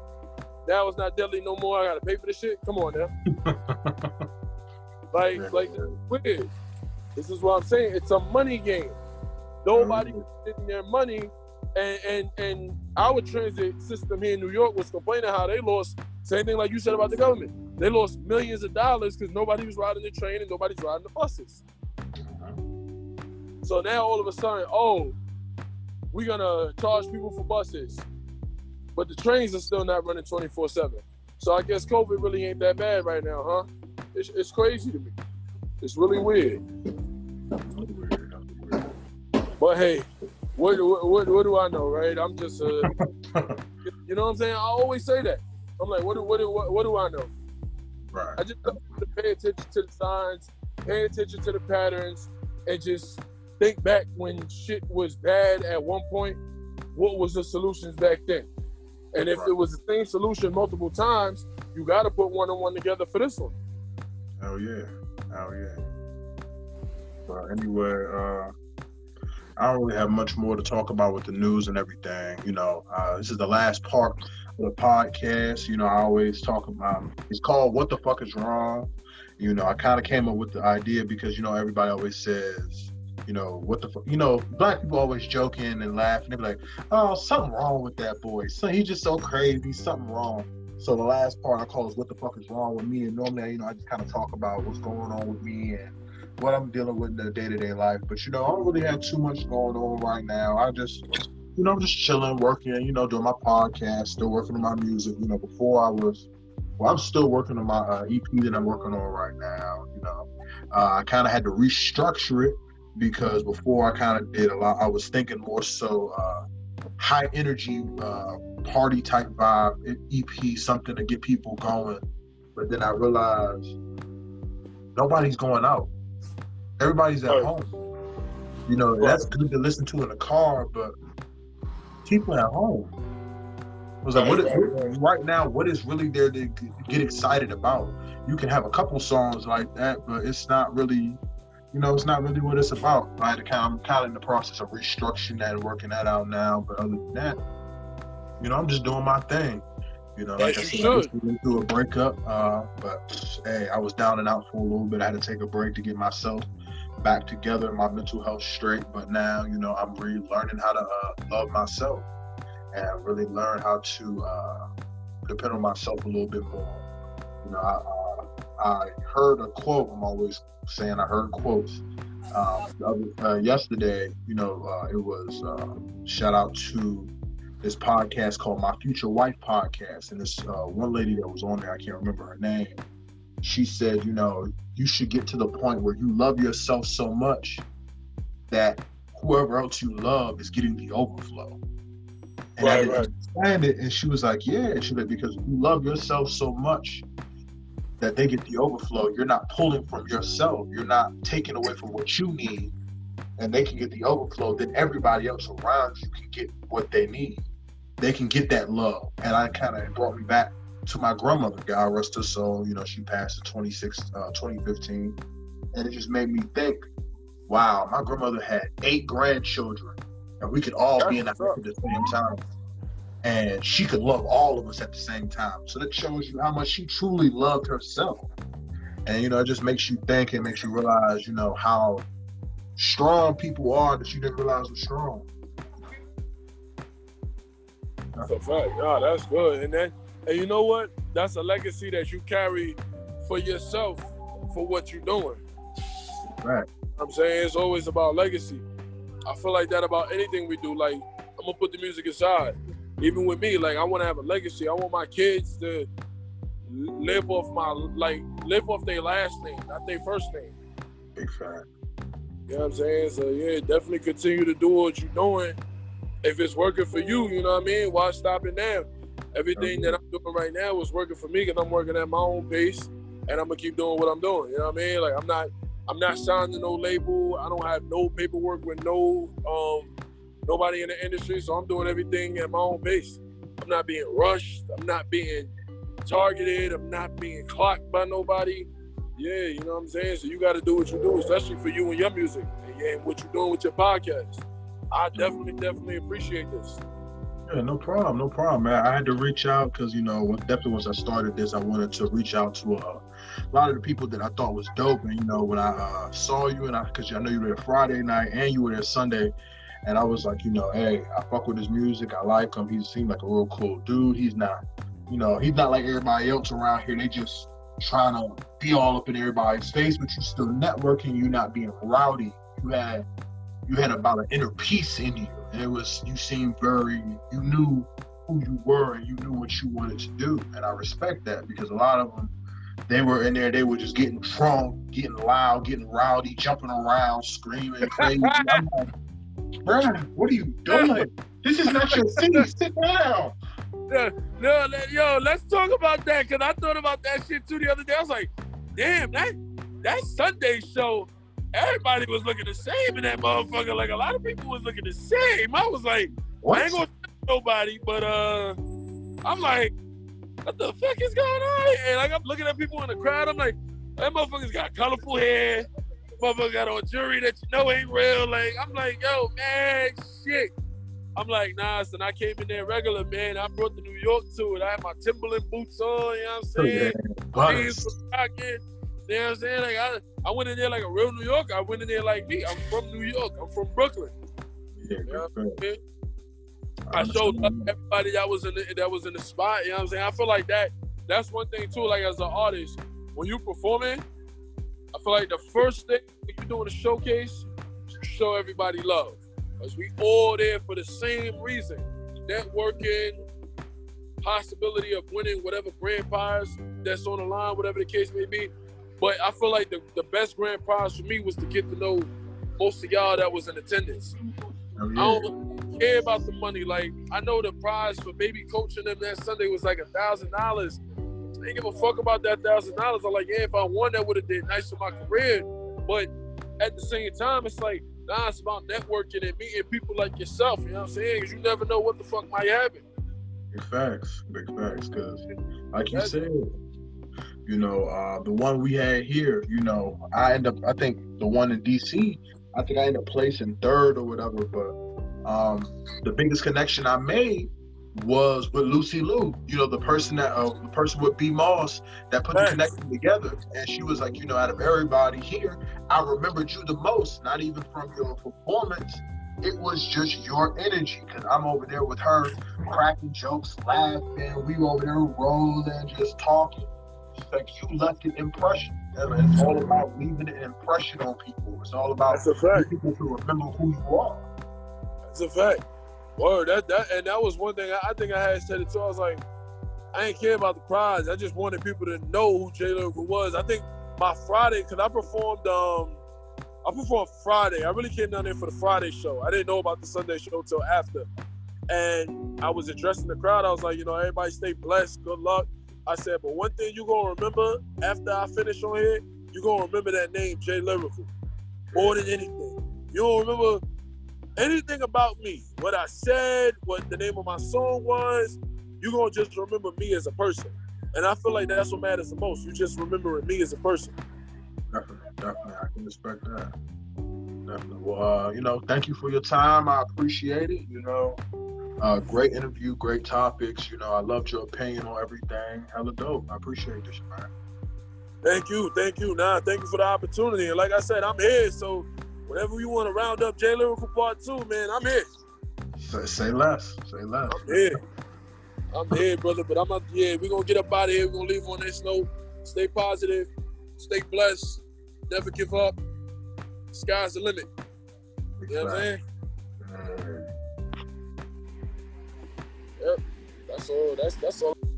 Now it's not deadly no more. I gotta pay for the shit. Come on now. <laughs> like, like weird. This is what I'm saying. It's a money game. Nobody mm-hmm. was getting their money, and and and our transit system here in New York was complaining how they lost. Same thing like you said about the government. They lost millions of dollars because nobody was riding the train and nobody's riding the buses. So now all of a sudden, oh, we're gonna charge people for buses, but the trains are still not running 24 seven. So I guess COVID really ain't that bad right now, huh? It's, it's crazy to me. It's really weird. But hey, what, what, what, do I know, right? I'm just, uh, you know what I'm saying? I always say that. I'm like, what do, what, do, what, what do I know? Right. I just pay attention to the signs, pay attention to the patterns, and just think back when shit was bad at one point, what was the solutions back then? And if right. it was the same solution multiple times, you got to put one on one together for this one. Hell yeah, hell yeah. But anyway, uh, I don't really have much more to talk about with the news and everything. You know, uh, this is the last part of the podcast. You know, I always talk about. It's called "What the Fuck Is Wrong." You know, I kind of came up with the idea because you know everybody always says you know, what the you know, black people always joking and laughing. They be like, oh, something wrong with that boy. So he's just so crazy, something wrong. So the last part I call is what the fuck is wrong with me. And normally, you know, I just kind of talk about what's going on with me and what I'm dealing with in the day to day life. But you know, I don't really have too much going on right now. I just, you know, I'm just chilling, working, you know, doing my podcast, still working on my music. You know, before I was, well, I'm still working on my uh, EP that I'm working on right now. You know, uh, I kind of had to restructure it because before I kind of did a lot, I was thinking more so uh, high energy uh, party type vibe EP, something to get people going. But then I realized nobody's going out. Everybody's at home. You know, that's good to listen to in the car, but people at home. I was like, what is, right now, what is really there to get excited about? You can have a couple songs like that, but it's not really, you know, it's not really what it's about. I had to kind of, I'm kind of in the process of restructuring that and working that out now. But other than that, you know, I'm just doing my thing. You know, like I said, I just went through a breakup, uh, but hey, I was down and out for a little bit. I had to take a break to get myself back together, my mental health straight. But now, you know, I'm really learning how to uh, love myself and really learn how to uh, depend on myself a little bit more. You know, I, uh, I heard a quote. I'm always saying I heard quotes. Um, uh, yesterday, you know, uh, it was uh, shout out to this podcast called My Future Wife Podcast, and this uh, one lady that was on there, I can't remember her name. She said, you know, you should get to the point where you love yourself so much that whoever else you love is getting the overflow. And right, I didn't right. understand it. And she was like, Yeah. She like, because you love yourself so much that they get the overflow. You're not pulling from yourself. You're not taking away from what you need. And they can get the overflow. Then everybody else around you can get what they need. They can get that love. And I kind of brought me back to my grandmother, God rest her soul. You know, she passed in 26, uh, 2015. And it just made me think, wow, my grandmother had eight grandchildren and we could all That's be in the house at the same time. And she could love all of us at the same time. So that shows you how much she truly loved herself. And you know, it just makes you think and makes you realize, you know, how strong people are that you didn't realize were strong. That's a fact. Yeah, that's good. And then, and you know what? That's a legacy that you carry for yourself for what you're doing. Right. I'm saying it's always about legacy. I feel like that about anything we do. Like I'm gonna put the music aside. Even with me, like I want to have a legacy. I want my kids to live off my like live off their last name, not their first name. Big fact. You know what I'm saying? So yeah, definitely continue to do what you're doing. If it's working for you, you know what I mean. Why stop it now? Everything that I'm doing right now is working for me because I'm working at my own pace, and I'm gonna keep doing what I'm doing. You know what I mean? Like I'm not I'm not signed to no label. I don't have no paperwork with no um nobody in the industry, so I'm doing everything at my own pace. I'm not being rushed. I'm not being targeted. I'm not being clocked by nobody. Yeah, you know what I'm saying. So you got to do what you do, especially for you and your music and, and what you're doing with your podcast. I definitely, definitely appreciate this. Yeah, no problem, no problem, man. I had to reach out because you know, definitely once I started this, I wanted to reach out to a, a lot of the people that I thought was dope. And you know, when I uh, saw you and I, because I know you were there Friday night and you were there Sunday, and I was like, you know, hey, I fuck with his music. I like him. He seemed like a real cool dude. He's not, you know, he's not like everybody else around here. They just trying to be all up in everybody's face, but you're still networking. You're not being rowdy. You had, you had about an inner peace in you, and it was you seemed very, you knew who you were and you knew what you wanted to do, and I respect that because a lot of them they were in there, they were just getting drunk, getting loud, getting rowdy, jumping around, screaming <laughs> crazy. I'm like, Brian, what are you doing? This is not your city. <laughs> Sit down. No, no, yo, let's talk about that because I thought about that shit too the other day. I was like, damn, that that Sunday show, everybody was looking the same in that motherfucker. Like a lot of people was looking the same. I was like, what? I ain't gonna nobody, but uh, I'm like, what the fuck is going on? And like I'm looking at people in the crowd, I'm like, that motherfucker's got colorful hair. Motherfucker got on jewelry that you know ain't real. Like, I'm like, yo, man, shit. I'm like, nah, son, I came in there regular, man. I brought the New York to it. I had my Timberland boots on, you know what I'm saying? Oh, yeah. You know what I'm saying? Like I, I went in there like a real New Yorker. I went in there like me. I'm from New York. I'm from Brooklyn. Yeah, You know what I? I I showed up everybody that was in the, that was in the spot. You know what I'm saying? I feel like that. That's one thing too. Like as an artist, when you performing, I feel like the first thing when you doing a showcase, you show everybody love, cause we all there for the same reason: networking, possibility of winning whatever grand prize that's on the line, whatever the case may be. But I feel like the, the best grand prize for me was to get to know most of y'all that was in attendance. Oh, I don't care about the money. Like I know the prize for maybe coaching them that Sunday was like a thousand dollars. I ain't give a fuck about that thousand dollars. I'm like, yeah, if I won, that would have did nice for my career. But at the same time, it's like, nah, it's about networking and meeting people like yourself. You know what I'm saying? Because you never know what the fuck might happen. Big facts, big facts. Because, like you said, you know, uh, the one we had here, you know, I end up, I think the one in DC, I think I ended up placing third or whatever. But um, the biggest connection I made was with Lucy Lou. You know, the person that, uh, the person with B Moss that put the connection together. And she was like, you know, out of everybody here, I remembered you the most. Not even from your performance. It was just your energy, because I'm over there with her cracking jokes, laughing. We were over there rolling, just talking. Like you left an impression. It's all about leaving an impression on people. It's all about That's a fact. people to remember who you are. That's a fact. Word. That that and that was one thing I, I think I had said it too. I was like, I ain't care about the prize. I just wanted people to know who Jay Lyrical was. I think my Friday, cause I performed um I performed Friday. I really came down there for the Friday show. I didn't know about the Sunday show till after. And I was addressing the crowd. I was like, you know, everybody stay blessed. Good luck. I said, but one thing you gonna remember after I finish on here, you gonna remember that name, Jay Lyrical. More than anything. You don't remember anything about me, what I said, what the name of my song was, you're gonna just remember me as a person. And I feel like that's what matters the most. You just remembering me as a person. Definitely, definitely. I can respect that. Definitely. Well, uh, you know, thank you for your time. I appreciate it. You know, uh, great interview, great topics. You know, I loved your opinion on everything. Hella dope. I appreciate this, man. Thank you, thank you. Nah, thank you for the opportunity. And like I said, I'm here. So whenever you want to round up Jay Lyrical Part 2, man, I'm here. Say, say less. Say less. I'm here. I'm here, brother. But I'm up, yeah, we're gonna get up out of here. We're gonna leave on this note. Stay positive, stay blessed, never give up. Sky's the limit. You know what I'm saying? That's all. That's that's all.